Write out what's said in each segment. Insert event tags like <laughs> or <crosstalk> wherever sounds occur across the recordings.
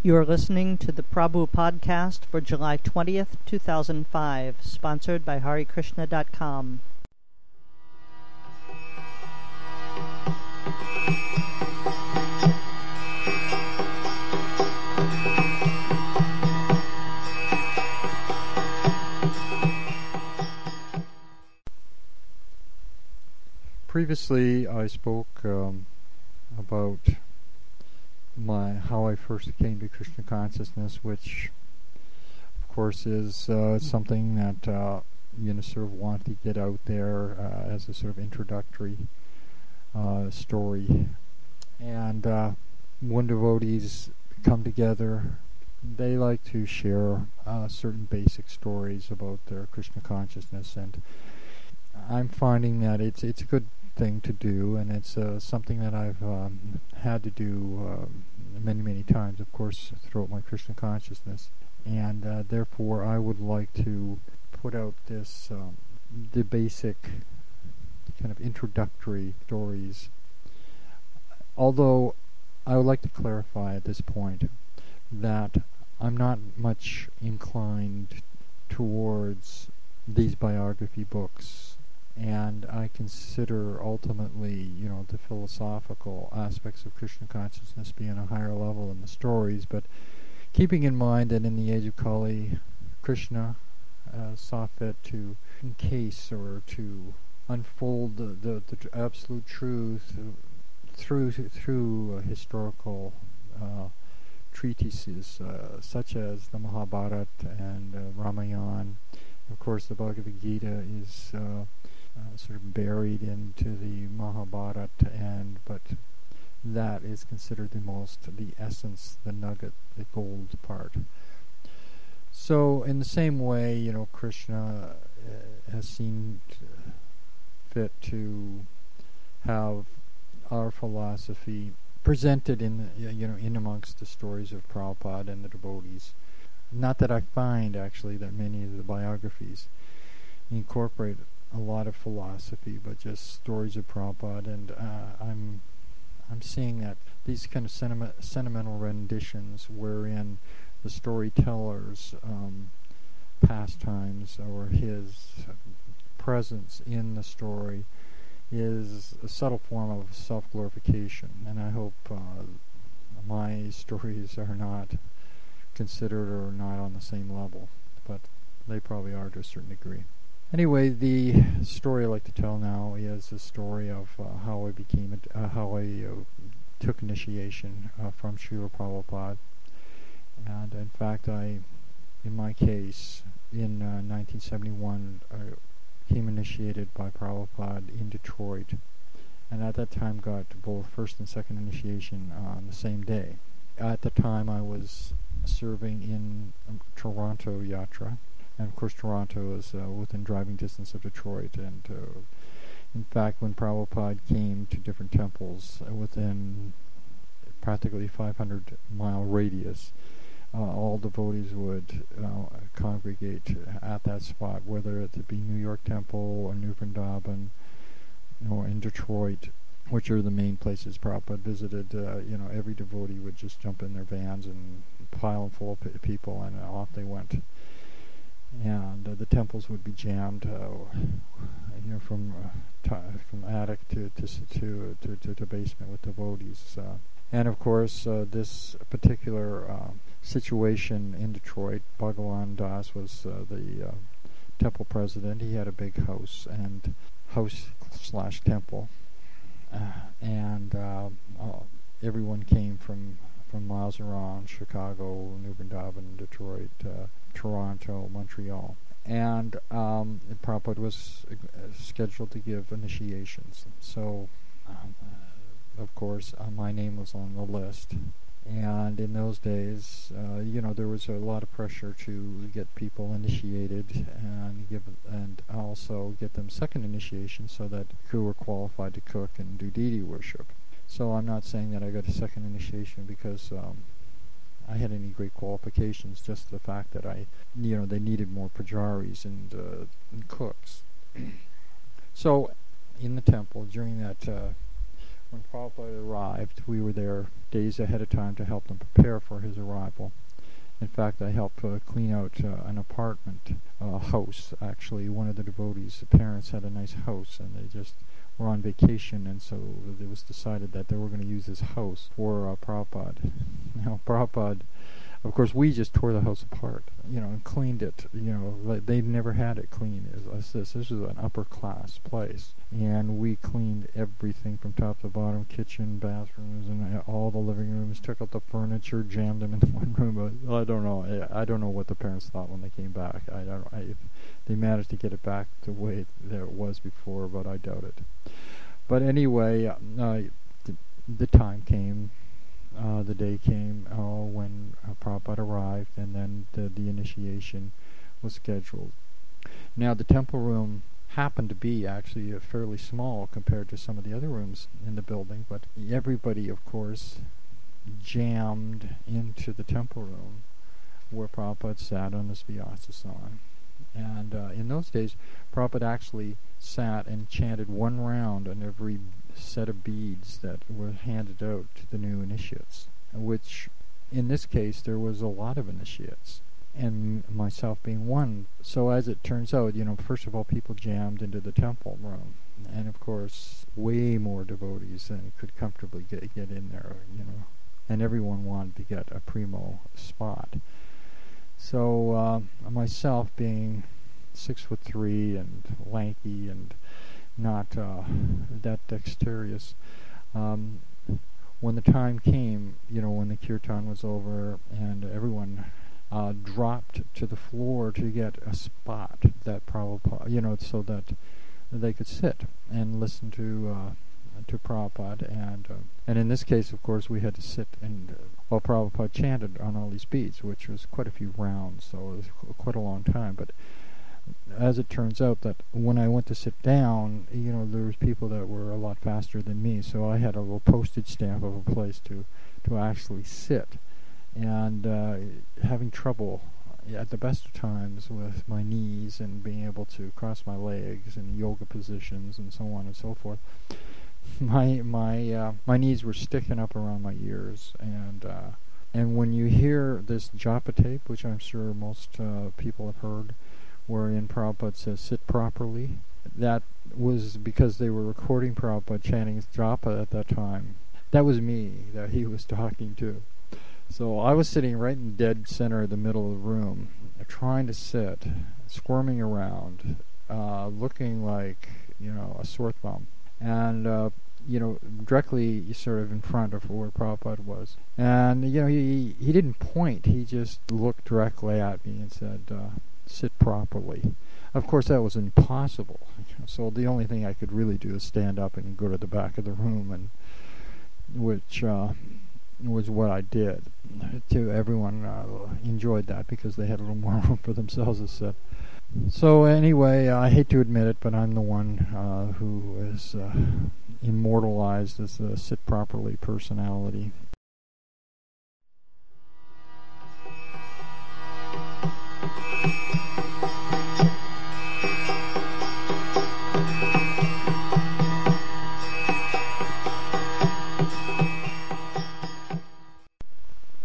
You are listening to the Prabhu podcast for July 20th, 2005, sponsored by HariKrishna.com. Previously, I spoke um, about my how I first came to Krishna consciousness, which, of course, is uh, something that uh, you know sort of want to get out there uh, as a sort of introductory uh, story. And uh, when devotees come together, they like to share uh, certain basic stories about their Krishna consciousness, and I'm finding that it's it's a good thing to do, and it's uh, something that I've um, had to do uh, many, many times, of course, throughout my Krishna consciousness. And uh, therefore, I would like to put out this um, the basic kind of introductory stories. Although I would like to clarify at this point that I'm not much inclined towards these biography books and I consider ultimately, you know, the philosophical aspects of Krishna consciousness being a higher level than the stories, but keeping in mind that in the age of Kali, Krishna uh, saw fit to encase or to unfold the, the, the absolute truth through through uh, historical uh, treatises uh, such as the Mahabharata and uh, Ramayana. Of course, the Bhagavad Gita is uh, sort of buried into the Mahabharata, end, but that is considered the most, the essence, the nugget, the gold part. So, in the same way, you know, Krishna uh, has seen fit to have our philosophy presented in the, you know in amongst the stories of Prabhupada and the devotees. Not that I find actually that many of the biographies incorporate a lot of philosophy, but just stories of Prabhupada, and uh, I'm I'm seeing that these kind of sentiment, sentimental renditions, wherein the storyteller's um, pastimes or his presence in the story is a subtle form of self-glorification, and I hope uh, my <laughs> stories are not considered or not on the same level, but they probably are to a certain degree. Anyway, the story I like to tell now is the story of uh, how I became, a, uh, how I uh, took initiation uh, from Srila Prabhupada. And in fact, I, in my case, in 1971, uh, I came initiated by Prabhupada in Detroit. And at that time got both first and second initiation on the same day. At the time I was serving in um, Toronto Yatra and of course Toronto is uh, within driving distance of Detroit. And uh, in fact, when Prabhupada came to different temples uh, within practically 500 mile radius, uh, all devotees would uh, congregate at that spot, whether it be New York Temple or New Vrindavan or in Detroit, which are the main places Prabhupada visited. Uh, you know, every devotee would just jump in their vans and pile full of people, and off they went and uh, the temples would be jammed, uh, you know, from uh, from attic to to to to, to, to basement with devotees. Uh. and of course, uh, this particular situation in Detroit, Bhagawan Das was uh, the temple president. He had a big house and house slash temple, and everyone came from from miles around Chicago, New Vrindavan, Detroit, uh, Toronto, Montreal. And um, Prabhupada was uh, scheduled to give initiations. So, um, uh, of course, uh, my name was on the list. And in those days, uh, you know, there was a lot of pressure to get people initiated and give, and also get them second initiation so that who were qualified to cook and do deity worship. So I'm not saying that I got a second initiation because um, I had any great qualifications. Just the fact that I, you know, they needed more pujaris and, uh, and cooks. <clears throat> so, in the temple during that uh, when Prabhupada arrived, we were there days ahead of time to help them prepare for his arrival. In fact, I helped uh, clean out uh, an apartment uh, house. Actually, one of the devotees' parents had a nice house, and they just were on vacation, and so it was decided that they were going to use this house for uh, Prabhupada. <laughs> Now, Prabhupada of course, we just tore the house apart, you know, and cleaned it. You know, like they'd never had it clean as this. This is an upper class place, and we cleaned everything from top to bottom: kitchen, bathrooms, and all the living rooms. Took out the furniture, jammed them in <laughs> one room. I don't know. I don't know what the parents thought when they came back. I don't. I, they managed to get it back the way that it was before, but I doubt it. But anyway, uh, the, the time came uh, the day came uh, when uh, Prabhupada arrived, and then the, the initiation was scheduled. Now, the temple room happened to be actually uh, fairly small compared to some of the other rooms in the building, but everybody, of course, jammed into the temple room where Prabhupada sat on his Vyasasana. And uh, in those days, Prabhupada actually sat and chanted one round on every set of beads that were handed out to the new initiates, which in this case there was a lot of initiates and myself being one. So as it turns out, you know, first of all, people jammed into the temple room, and of course, way more devotees than could comfortably get get in there, you know, and everyone wanted to get a primo spot. So uh, myself being six foot three and lanky and not uh, that dexterous. Um, when the time came, you know, when the kirtan was over and everyone uh, dropped to the floor to get a spot that Prabhupada, you know, so that they could sit and listen to uh, to Prabhupada, and uh, and in this case, of course, we had to sit and uh, while Prabhupada chanted on all these beats, which was quite a few rounds, so it was quite a long time. But as it turns out that when I went to sit down, you know, there was people that were a lot faster than me, so I had a little postage stamp of a place to to actually sit, and uh, having trouble at the best of times with my knees and being able to cross my legs in yoga positions and so on and so forth. <laughs> My my uh, my knees were sticking up around my ears, and uh, and when you hear this japa tape, which I'm sure most uh, people have heard wherein Prabhupada says, sit properly. That was because they were recording Prabhupada chanting japa at that time. That was me that he was <laughs> talking to. So I was sitting right in dead center of the middle of the room, trying to sit, squirming around, uh, looking like, you know, a sore thumb. And, uh, you know, directly sort of in front of where Prabhupada was. And, you know, he, he didn't point, he just looked directly at me and said, uh, sit properly. Of course, that was impossible. <laughs> So the only thing I could really do is stand up and go to the back of the room, and which uh, was what I did. To everyone uh, enjoyed that because they had a little more <laughs> room for themselves to sit. So anyway, I hate to admit it, but I'm the one uh, who is uh, immortalized as the sit properly personality.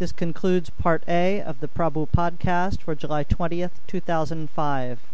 This concludes Part A of the Prabhu podcast for July 20th, 2005.